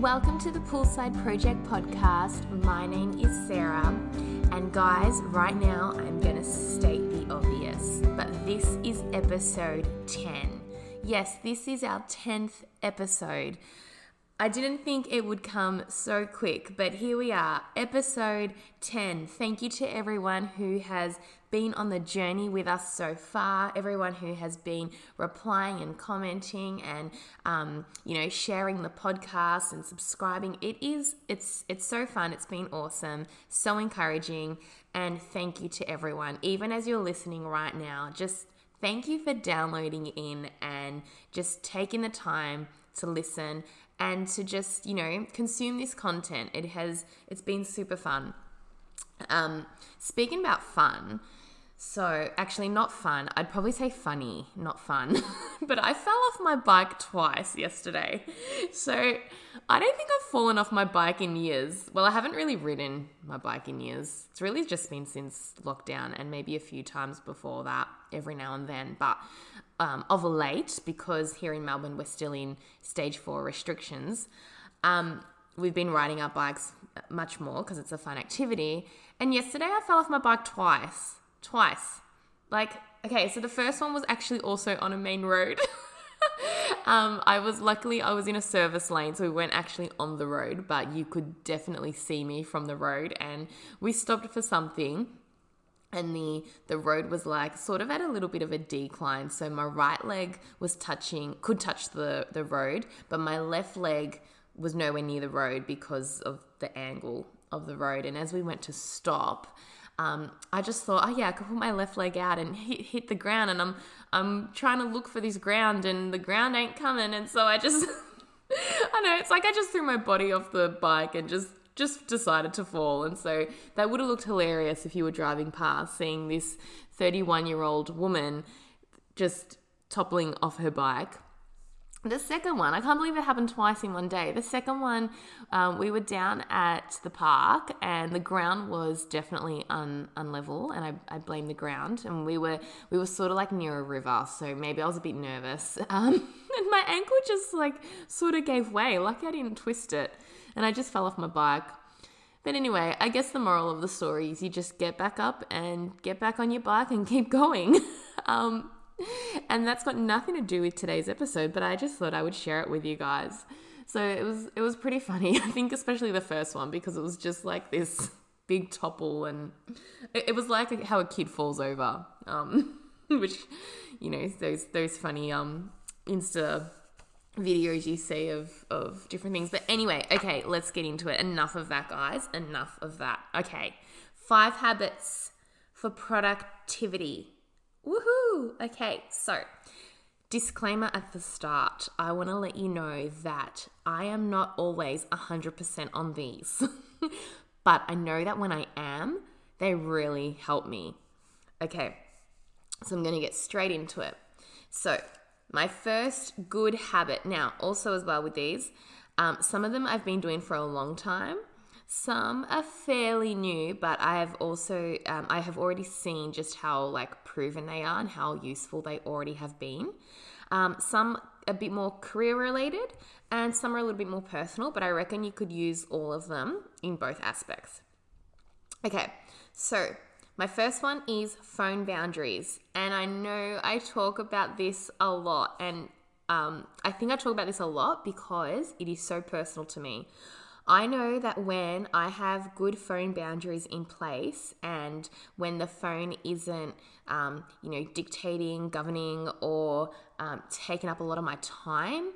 Welcome to the Poolside Project podcast. My name is Sarah, and guys, right now I'm going to state the obvious, but this is episode 10. Yes, this is our 10th episode. I didn't think it would come so quick, but here we are, episode 10. Thank you to everyone who has been on the journey with us so far, everyone who has been replying and commenting and um, you know sharing the podcast and subscribing. It is it's it's so fun. It's been awesome, so encouraging, and thank you to everyone. Even as you're listening right now, just thank you for downloading in and just taking the time to listen and to just you know consume this content it has it's been super fun. Um, speaking about fun so actually not fun i'd probably say funny not fun but i fell off my bike twice yesterday. So i don't think i've fallen off my bike in years. Well i haven't really ridden my bike in years. It's really just been since lockdown and maybe a few times before that every now and then but um, of late, because here in Melbourne we're still in stage four restrictions, um, we've been riding our bikes much more because it's a fun activity. And yesterday I fell off my bike twice. Twice. Like, okay, so the first one was actually also on a main road. um, I was luckily I was in a service lane, so we weren't actually on the road, but you could definitely see me from the road. And we stopped for something and the the road was like sort of at a little bit of a decline. So my right leg was touching could touch the the road but my left leg was nowhere near the road because of the angle of the road. And as we went to stop um, I just thought, oh yeah, I could put my left leg out and hit, hit the ground, and I'm I'm trying to look for this ground, and the ground ain't coming, and so I just, I know it's like I just threw my body off the bike and just just decided to fall. And so that would have looked hilarious if you were driving past, seeing this 31 year old woman just toppling off her bike. The second one, I can't believe it happened twice in one day. The second one, um, we were down at the park and the ground was definitely un, unlevel, and I, I blame the ground. And we were we were sort of like near a river, so maybe I was a bit nervous. Um, and my ankle just like sort of gave way. Lucky I didn't twist it and I just fell off my bike. But anyway, I guess the moral of the story is you just get back up and get back on your bike and keep going. um, and that's got nothing to do with today's episode, but I just thought I would share it with you guys. So it was it was pretty funny. I think especially the first one because it was just like this big topple and it, it was like how a kid falls over, um, which you know those those funny um, Insta videos you see of of different things. But anyway, okay, let's get into it. Enough of that, guys. Enough of that. Okay. Five habits for productivity. Woohoo! Okay, so disclaimer at the start. I want to let you know that I am not always 100% on these. but I know that when I am, they really help me. Okay. So I'm going to get straight into it. So, my first good habit, now, also as well with these, um, some of them I've been doing for a long time. Some are fairly new, but I have also um, I have already seen just how like proven they are and how useful they already have been. Um, some a bit more career related, and some are a little bit more personal. But I reckon you could use all of them in both aspects. Okay, so my first one is phone boundaries. And I know I talk about this a lot. And um, I think I talk about this a lot because it is so personal to me. I know that when I have good phone boundaries in place and when the phone isn't, um, you know, dictating, governing, or um, taking up a lot of my time,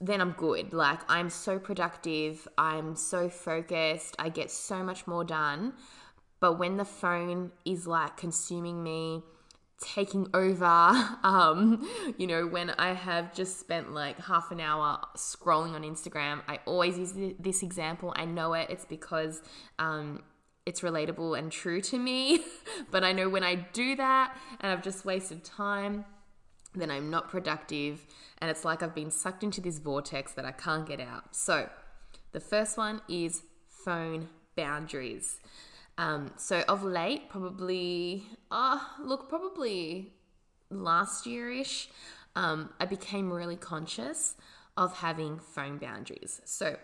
then I'm good. Like, I'm so productive, I'm so focused, I get so much more done. But when the phone is like consuming me, taking over, um, you know, when I have just spent like half an hour scrolling on Instagram, I always use this example. I know it, it's because um, it's relatable and true to me. but I know when I do that and I've just wasted time, then I'm not productive. And it's like I've been sucked into this vortex that I can't get out. So the first one is phone boundaries. Um, so of late, probably, uh, look, probably last year ish, um, I became really conscious of having phone boundaries. So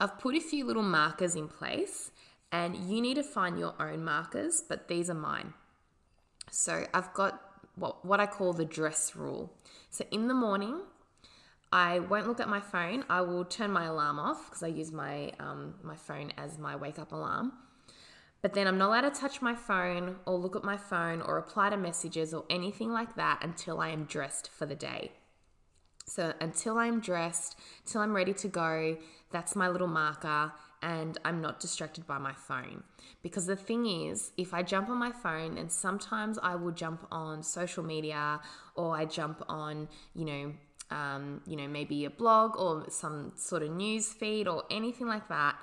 I've put a few little markers in place, and you need to find your own markers, but these are mine. So I've got what, what I call the dress rule. So in the morning, I won't look at my phone. I will turn my alarm off because I use my um, my phone as my wake up alarm. But then I'm not allowed to touch my phone or look at my phone or reply to messages or anything like that until I am dressed for the day. So until I'm dressed, till I'm ready to go, that's my little marker and I'm not distracted by my phone. Because the thing is, if I jump on my phone, and sometimes I will jump on social media or I jump on, you know, um, you know, maybe a blog or some sort of news feed or anything like that.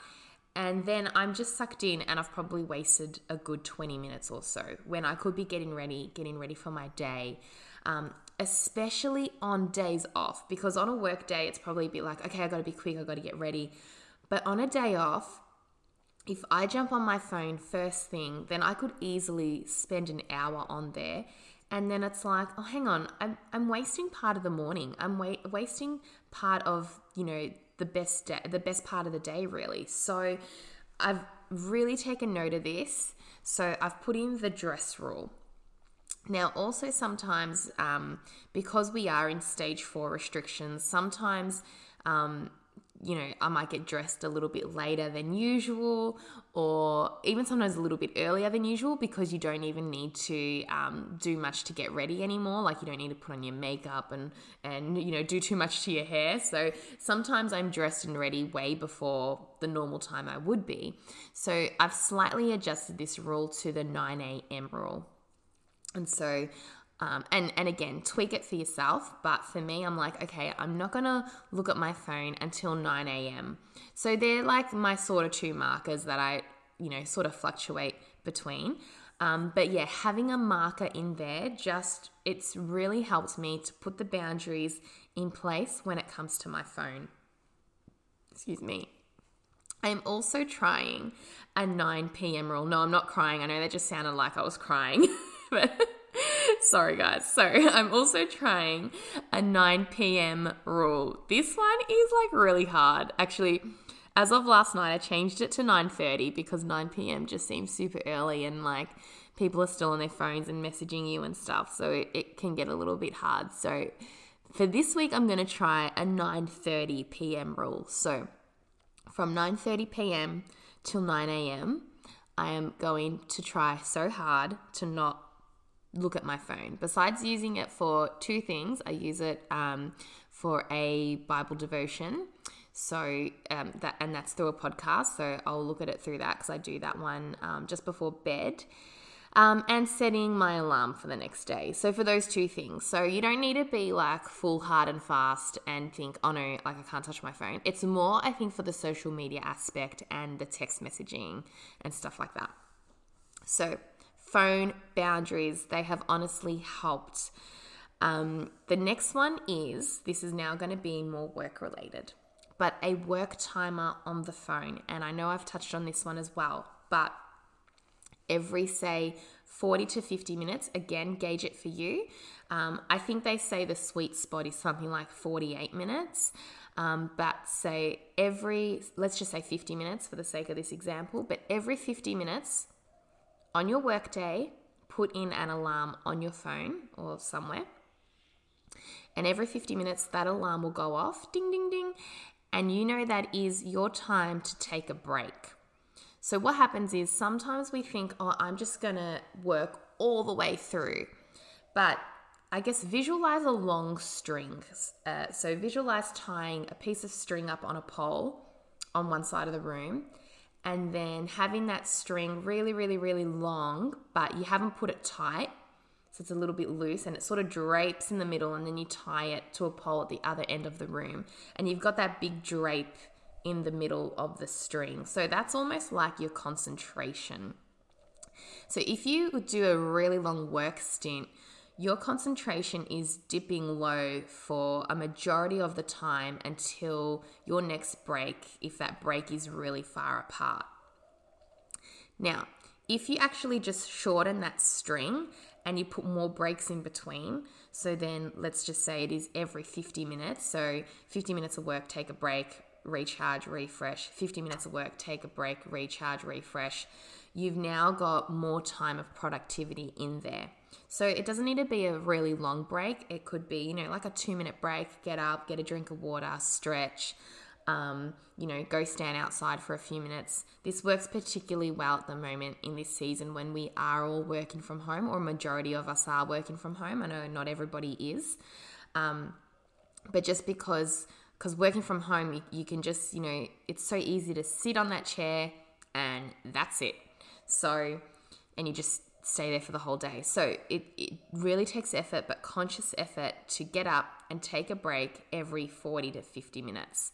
And then I'm just sucked in and I've probably wasted a good 20 minutes or so when I could be getting ready, getting ready for my day. Um, especially on days off, because on a work day, it's probably a bit like, okay, I gotta be quick, I gotta get ready. But on a day off, if I jump on my phone first thing, then I could easily spend an hour on there and then it's like oh hang on i'm, I'm wasting part of the morning i'm wa- wasting part of you know the best day, the best part of the day really. So i've really taken note of this. So i've put in the dress rule. Now also sometimes um, because we are in stage four restrictions sometimes um, you know, I might get dressed a little bit later than usual, or even sometimes a little bit earlier than usual because you don't even need to um, do much to get ready anymore. Like you don't need to put on your makeup and and you know do too much to your hair. So sometimes I'm dressed and ready way before the normal time I would be. So I've slightly adjusted this rule to the 9 a.m. rule. And so um, and and again, tweak it for yourself. But for me, I'm like, okay, I'm not gonna look at my phone until 9 a.m. So they're like my sort of two markers that I, you know, sort of fluctuate between. Um, but yeah, having a marker in there just it's really helped me to put the boundaries in place when it comes to my phone. Excuse me. I am also trying a 9 p.m. rule. No, I'm not crying. I know that just sounded like I was crying, but Sorry, guys. So I'm also trying a 9 p.m. rule. This one is like really hard. Actually, as of last night, I changed it to 9:30 because 9 p.m. just seems super early and like people are still on their phones and messaging you and stuff. So it, it can get a little bit hard. So for this week, I'm going to try a 9:30 p.m. rule. So from 9:30 p.m. till 9 a.m. I am going to try so hard to not look at my phone. Besides using it for two things, I use it um, for a Bible devotion. So um, that and that's through a podcast. So I'll look at it through that because I do that one um, just before bed. Um, and setting my alarm for the next day. So for those two things. So you don't need to be like full hard and fast and think, oh no, like I can't touch my phone. It's more, I think, for the social media aspect and the text messaging and stuff like that. So phone boundaries. They have honestly helped. Um, the next one is this is now going to be more work related, but a work timer on the phone. And I know I've touched on this one as well, but every say 40 to 50 minutes, again, gauge it for you. Um, I think they say the sweet spot is something like 48 minutes. Um, but say every, let's just say 50 minutes for the sake of this example, but every 50 minutes, on your workday, put in an alarm on your phone or somewhere. And every 50 minutes, that alarm will go off ding, ding, ding. And you know that is your time to take a break. So, what happens is sometimes we think, oh, I'm just going to work all the way through. But I guess visualize a long string. Uh, so, visualize tying a piece of string up on a pole on one side of the room and then having that string really, really, really long, but you haven't put it tight. So it's a little bit loose and it sort of drapes in the middle, and then you tie it to a pole at the other end of the room. And you've got that big drape in the middle of the string. So that's almost like your concentration. So if you do a really long work stint, your concentration is dipping low for a majority of the time until your next break, if that break is really far apart. Now, if you actually just shorten that string and you put more breaks in between. So then let's just say it is every 50 minutes. So 50 minutes of work, take a break, recharge, refresh. 50 minutes of work, take a break, recharge, refresh. You've now got more time of productivity in there. So it doesn't need to be a really long break. It could be, you know, like a two minute break, get up, get a drink of water, stretch, um, you know, go stand outside for a few minutes. This works particularly well at the moment in this season when we are all working from home, or a majority of us are working from home. I know not everybody is, um, but just because because working from home, you, you can just, you know, it's so easy to sit on that chair and that's it. So, and you just stay there for the whole day. So it, it really takes effort, but conscious effort to get up and take a break every 40 to 50 minutes.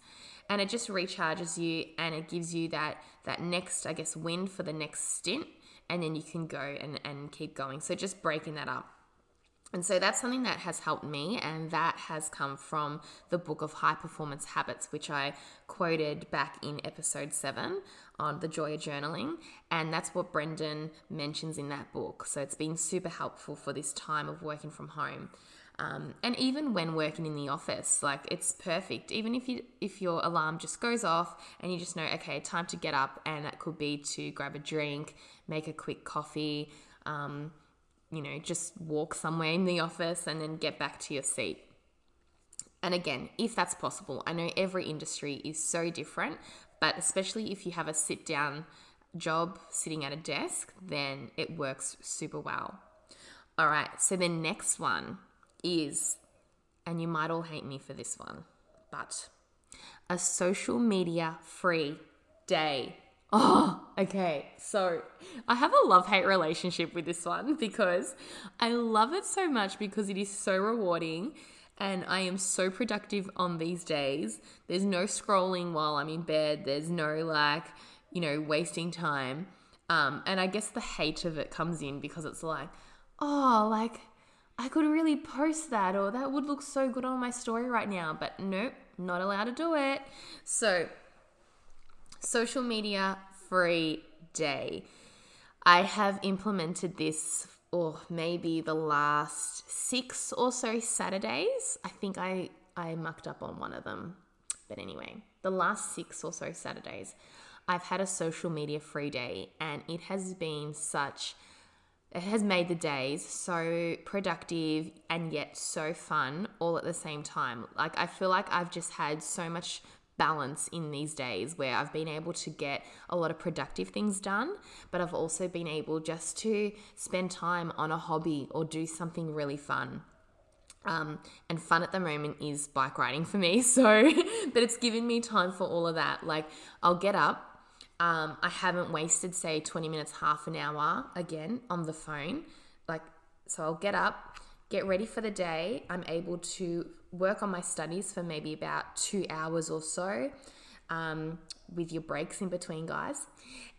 And it just recharges you and it gives you that that next, I guess, wind for the next stint. And then you can go and, and keep going. So just breaking that up. And so that's something that has helped me, and that has come from the book of high performance habits, which I quoted back in episode seven on the joy of journaling. And that's what Brendon mentions in that book. So it's been super helpful for this time of working from home. Um, and even when working in the office, like it's perfect. Even if you if your alarm just goes off and you just know, okay, time to get up, and that could be to grab a drink, make a quick coffee, um, you know, just walk somewhere in the office, and then get back to your seat. And again, if that's possible, I know every industry is so different, but especially if you have a sit down job sitting at a desk, then it works super well. All right, so the next one is, and you might all hate me for this one, but a social media free day. Oh, okay. So I have a love hate relationship with this one because I love it so much because it is so rewarding and I am so productive on these days. There's no scrolling while I'm in bed, there's no like, you know, wasting time. Um, and I guess the hate of it comes in because it's like, oh, like I could really post that or that would look so good on my story right now, but nope, not allowed to do it. So, social media day. I have implemented this or maybe the last six or so Saturdays. I think I, I mucked up on one of them. But anyway, the last six or so Saturdays, I've had a social media free day and it has been such it has made the days so productive and yet so fun all at the same time. Like I feel like I've just had so much balance in these days where I've been able to get a lot of productive things done, but I've also been able just to spend time on a hobby or do something really fun. Um, and fun at the moment is bike riding for me. So, but it's given me time for all of that. Like, I'll get up. Um, I haven't wasted, say, 20 minutes, half an hour again on the phone. Like, so I'll get up, get ready for the day. I'm able to work on my studies for maybe about two hours or so um, with your breaks in between, guys.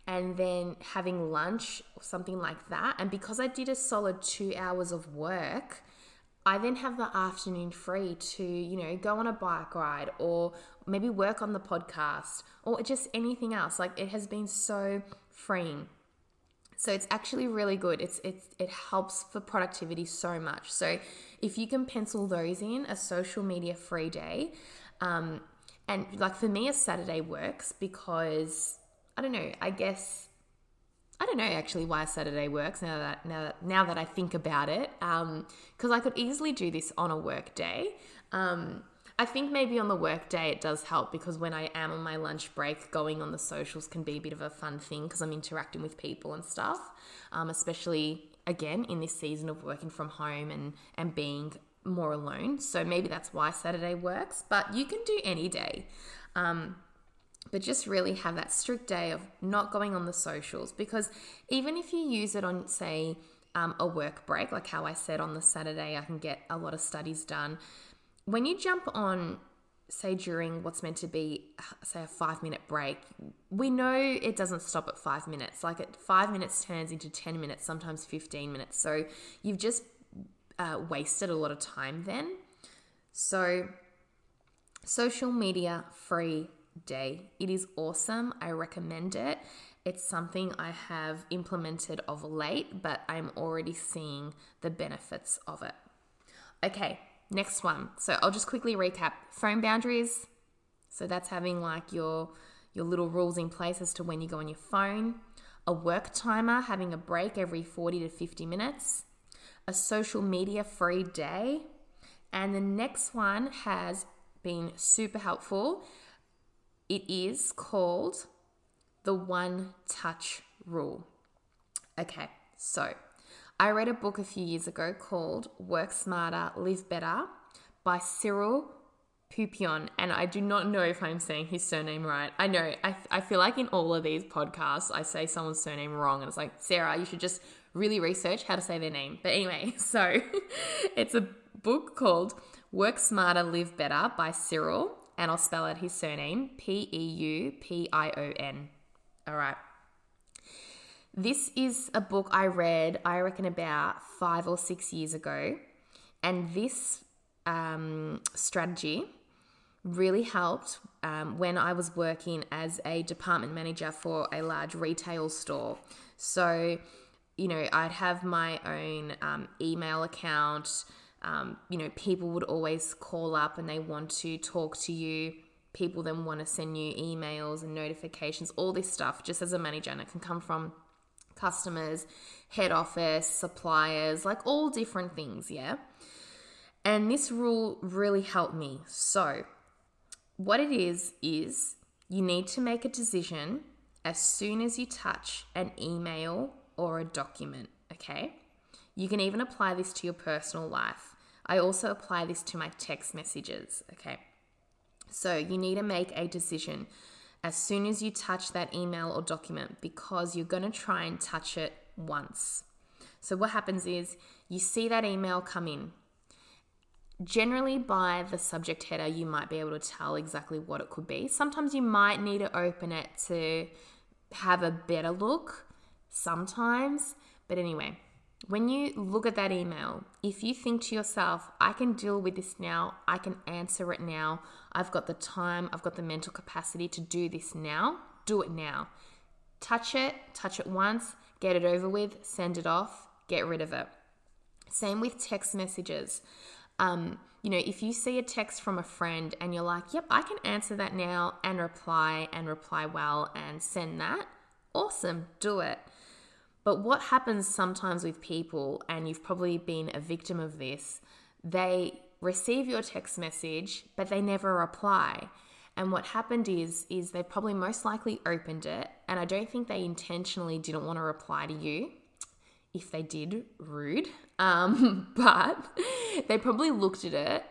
And then having lunch or something like that. And because I did a solid two hours of work, I then have the afternoon free to, you know, go on a bike ride or maybe work on the podcast or just anything else. Like it has been so freeing. So it's actually really good. It's it's it helps for productivity so much. So if you can pencil those in, a social media free day, um, and like for me, a Saturday works because I don't know. I guess I don't know actually why Saturday works now that now that, now that I think about it. Because um, I could easily do this on a work day. Um, I think maybe on the work day it does help because when I am on my lunch break, going on the socials can be a bit of a fun thing because I'm interacting with people and stuff, um, especially again in this season of working from home and, and being more alone. So maybe that's why Saturday works, but you can do any day. Um, but just really have that strict day of not going on the socials because even if you use it on, say, um, a work break, like how I said on the Saturday, I can get a lot of studies done when you jump on say during what's meant to be say a five minute break we know it doesn't stop at five minutes. Like at five minutes turns into 10 minutes sometimes 15 minutes. So you've just uh, wasted a lot of time then. So social media free day. It is awesome. I recommend it. It's something I have implemented of late, but I'm already seeing the benefits of it. Okay, next one. So I'll just quickly recap phone boundaries. So that's having like your your little rules in place as to when you go on your phone, a work timer, having a break every 40 to 50 minutes, a social media free day, and the next one has been super helpful. It is called the one touch rule. Okay, so I read a book a few years ago called Work Smarter, Live Better by Cyril Peupion, and I do not know if I'm saying his surname right. I know, I, I feel like in all of these podcasts, I say someone's surname wrong, and it's like, Sarah, you should just really research how to say their name. But anyway, so it's a book called Work Smarter, Live Better by Cyril, and I'll spell out his surname P E U P I O N. All right. This is a book I read, I reckon, about five or six years ago. And this um, strategy really helped um, when I was working as a department manager for a large retail store. So, you know, I'd have my own um, email account. Um, you know, people would always call up and they want to talk to you. People then want to send you emails and notifications, all this stuff, just as a manager. And it can come from customers, head office, suppliers, like all different things, yeah? And this rule really helped me. So, what it is, is you need to make a decision as soon as you touch an email or a document, okay? You can even apply this to your personal life. I also apply this to my text messages, okay? So you need to make a decision as soon as you touch that email or document because you're going to try and touch it once. So what happens is you see that email come in, Generally, by the subject header, you might be able to tell exactly what it could be. Sometimes you might need to open it to have a better look, sometimes. But anyway, when you look at that email, if you think to yourself, I can deal with this now, I can answer it now, I've got the time, I've got the mental capacity to do this now, do it now. Touch it, touch it once, get it over with, send it off, get rid of it. Same with text messages. Um, you know, if you see a text from a friend and you're like, yep, I can answer that now and reply and reply well and send that, awesome, do it. But what happens sometimes with people, and you've probably been a victim of this, they receive your text message, but they never reply. And what happened is, is they probably most likely opened it, and I don't think they intentionally didn't want to reply to you if they did, rude. Um, but they probably looked at it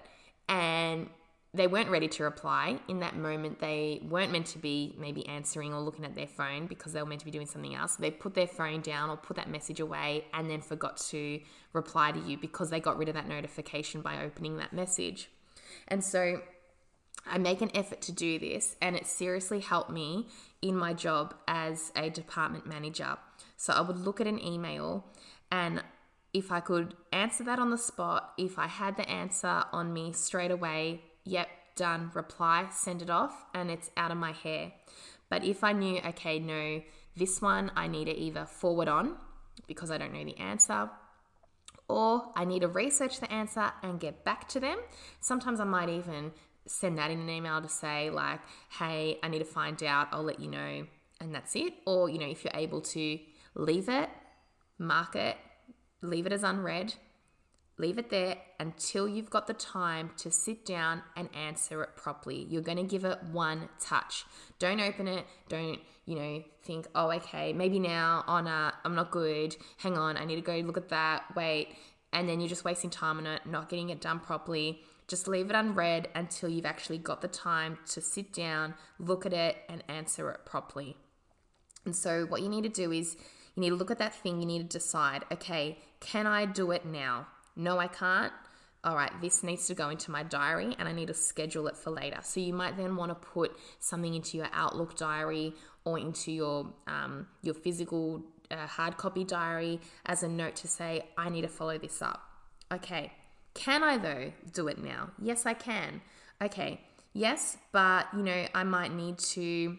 and they weren't ready to reply. In that moment, they weren't meant to be maybe answering or looking at their phone because they were meant to be doing something else. They put their phone down or put that message away and then forgot to reply to you because they got rid of that notification by opening that message. And so I make an effort to do this, and it seriously helped me in my job as a department manager. So I would look at an email and if I could answer that on the spot, if I had the answer on me straight away, yep, done, reply, send it off, and it's out of my hair. But if I knew, okay, no, this one I need to either forward on because I don't know the answer, or I need to research the answer and get back to them. Sometimes I might even send that in an email to say, like, hey, I need to find out, I'll let you know, and that's it. Or, you know, if you're able to leave it, mark it, leave it as unread, leave it there until you've got the time to sit down and answer it properly. You're going to give it one touch. Don't open it. Don't, you know, think, oh, okay, maybe now, oh, nah, I'm not good. Hang on, I need to go look at that. Wait. And then you're just wasting time on it, not getting it done properly. Just leave it unread until you've actually got the time to sit down, look at it, and answer it properly. And so, what you need to do is you need to look at that thing, you need to decide, okay, can I do it now? No, I can't. All right, this needs to go into my diary and I need to schedule it for later. So you might then want to put something into your Outlook diary or into your um, your physical uh, hard copy diary as a note to say, I need to follow this up. Okay, can I though do it now? Yes, I can. Okay, yes, but you know, I might need to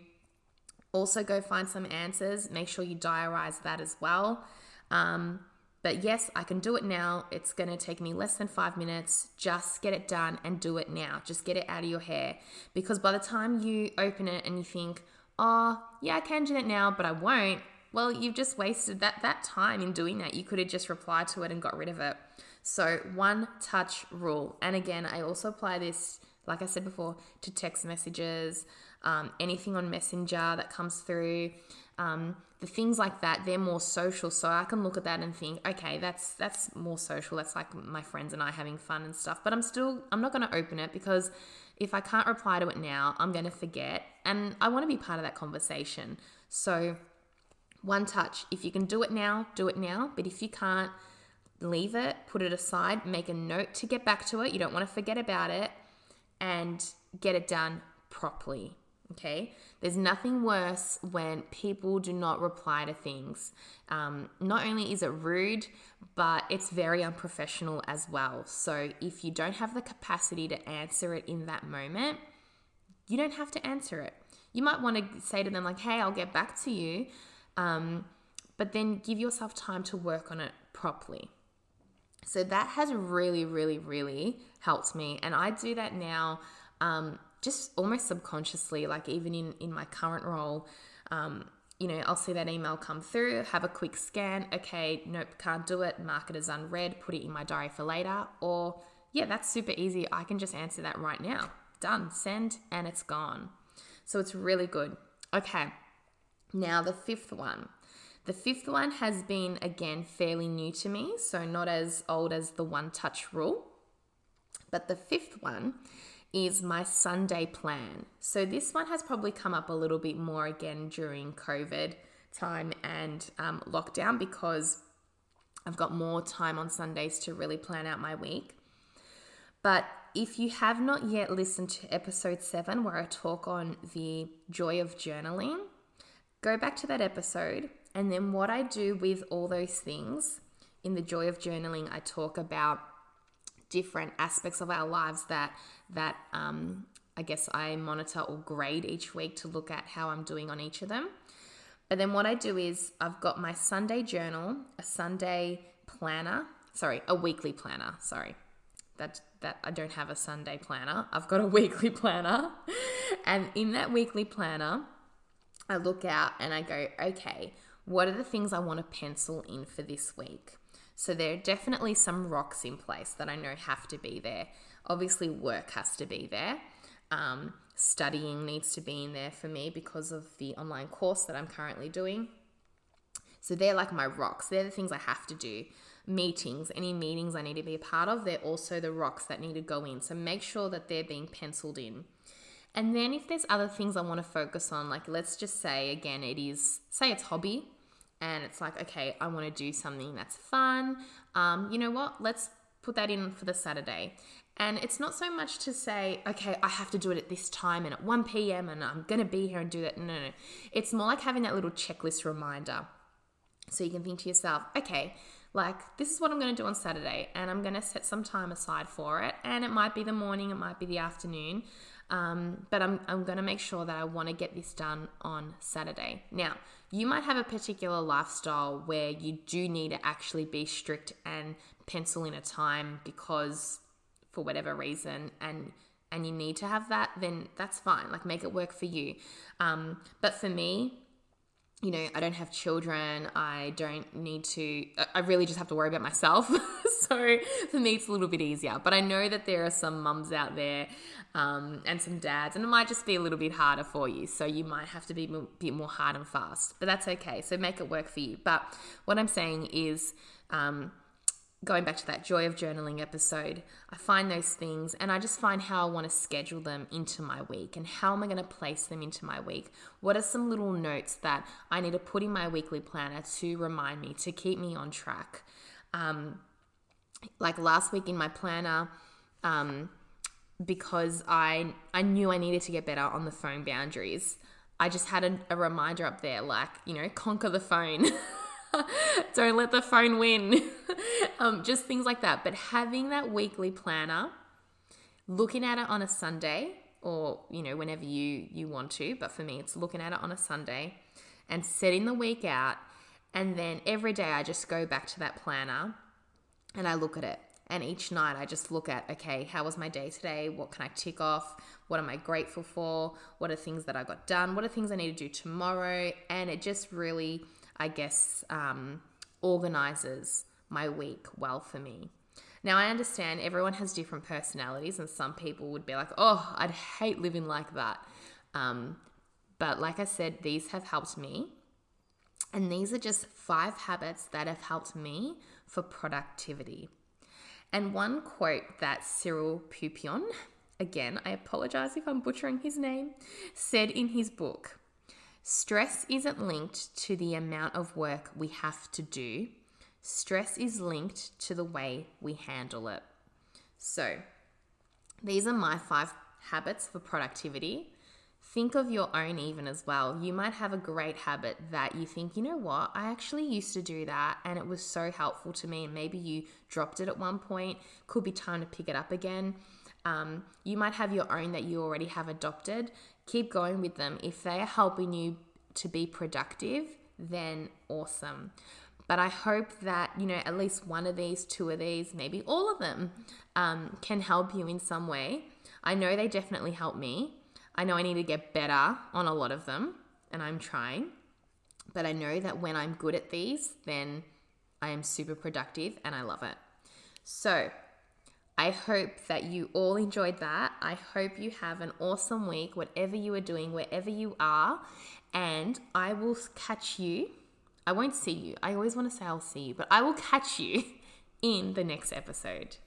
Also, go find some answers. Make sure you diarize that as well. Um, but yes, I can do it now. It's going to take me less than five minutes. Just get it done and do it now. Just get it out of your hair. Because by the time you open it and you think, oh, yeah, I can do that now, but I won't, well, you've just wasted that, that time in doing that. You could have just replied to it and got rid of it. So, one touch rule. And again, I also apply this, like I said before, to text messages, um, anything on Messenger that comes through. Um, the things like that they're more social. So i can look at that and think okay that's that's more social. That's like my friends and i having fun and stuff. But i'm still i'm not going to open it because if i can't reply to it now i'm going to forget. And i want to be part of that conversation. So one touch if you can do it now do it now. But if you can't leave it put it aside make a note to get back to it. You don't want to forget about it and get it done properly Okay, there's nothing worse when people do not reply to things. Um, not only is it rude, but it's very unprofessional as well. So if you don't have the capacity to answer it in that moment, you don't have to answer it. You might want to say to them, like, hey, I'll get back to you. Um, but then give yourself time to work on it properly. So that has really, really, really helped me. And I do that now. Um, just almost subconsciously, like even in, in my current role, um, you know, I'll see that email come through, have a quick scan. Okay, nope, can't do it. Mark it as unread, put it in my diary for later. Or, yeah, that's super easy. I can just answer that right now. Done, send, and it's gone. So it's really good. Okay, now the fifth one. The fifth one has been, again, fairly new to me, so not as old as the one touch rule. But the fifth one is my Sunday plan. So this one has probably come up a little bit more again during COVID time and um, lockdown because I've got more time on Sundays to really plan out my week. But if you have not yet listened to episode seven, where I talk on the joy of journaling, go back to that episode. And then what I do with all those things in the joy of journaling, I talk about different aspects of our lives that that um, I guess I monitor or grade each week to look at how I'm doing on each of them. But then what I do is I've got my Sunday journal, a Sunday planner, sorry, a weekly planner, sorry. That that I don't have a Sunday planner. I've got a weekly planner. and in that weekly planner, I look out and I go, okay, what are the things I want to pencil in for this week? So there are definitely some rocks in place that I know have to be there. Obviously, work has to be there. Um, studying needs to be in there for me because of the online course that I'm currently doing. So they're like my rocks. They're the things I have to do. Meetings, any meetings I need to be a part of, they're also the rocks that need to go in. So make sure that they're being penciled in. And then if there's other things I want to focus on, like let's just say again, it is, say it's hobby, and it's like, okay, I want to do something that's fun. Um, you know what? Let's put that in for the Saturday. And it's not so much to say, okay, I have to do it at this time and at 1 p.m. and I'm going to be here and do that. No, no, no. It's more like having that little checklist reminder. So you can think to yourself, okay, like this is what I'm going to do on Saturday and I'm going to set some time aside for it. And it might be the morning, it might be the afternoon. Um, but I'm, I'm going to make sure that I want to get this done on Saturday. Now, you might have a particular lifestyle where you do need to actually be strict and pencil in a time because for whatever reason and and you need to have that then that's fine. Like make it work for you. Um, but for me you know i don't have children i don't need to i really just have to worry about myself. So for me it's a little bit easier. But i know that there are some mums out there um, and some dads and it might just be a little bit harder for you. So you might have to be a bit more hard and fast. But that's okay. So make it work for you. But what i'm saying is um, going back to that joy of journaling episode, I find those things and I just find how I want to schedule them into my week and how am I going to place them into my week? What are some little notes that I need to put in my weekly planner to remind me, to keep me on track? Um, like last week in my planner, um, because I I knew I needed to get better on the phone boundaries. I just had a, a reminder up there, like you know, conquer the phone. Don't let the phone win. um, just things like that. But having that weekly planner, looking at it on a Sunday or you know whenever you you want to but for me it's looking at it on a sunday and setting the week out and then every day i just go back to that planner and i look at it and each night I just look at, okay, how was my day today? What can I tick off? What am I grateful for? What are things that I got done? What are things I need to do tomorrow? And it just really, I guess, um, organizes my week well for me. Now, I understand everyone has different personalities, and some people would be like, oh, I'd hate living like that. Um, but like I said, these have helped me. And these are just five habits that have helped me for productivity. And one quote that Cyril Peupion, again, I apologize if I'm butchering his name, said in his book Stress isn't linked to the amount of work we have to do, stress is linked to the way we handle it. So, these are my five habits for productivity think of your own even as well. You might have a great habit that you think, you know what, I actually used to do that and it was so helpful to me. And maybe you dropped it at one point, could be time to pick it up again. Um, you might have your own that you already have adopted. Keep going with them. If they are helping you to be productive, then awesome. But I hope that, you know, at least one of these, two of these, maybe all of them um, can help you in some way. I know they definitely help me. I know I need to get better on a lot of them, and I'm trying. But I know that when I'm good at these, then I am super productive and I love it. So, I hope that you all enjoyed that. I hope you have an awesome week, whatever you are doing, wherever you are. And I will catch you. I won't see you. I always want to say I'll see you, but I will catch you in the next episode.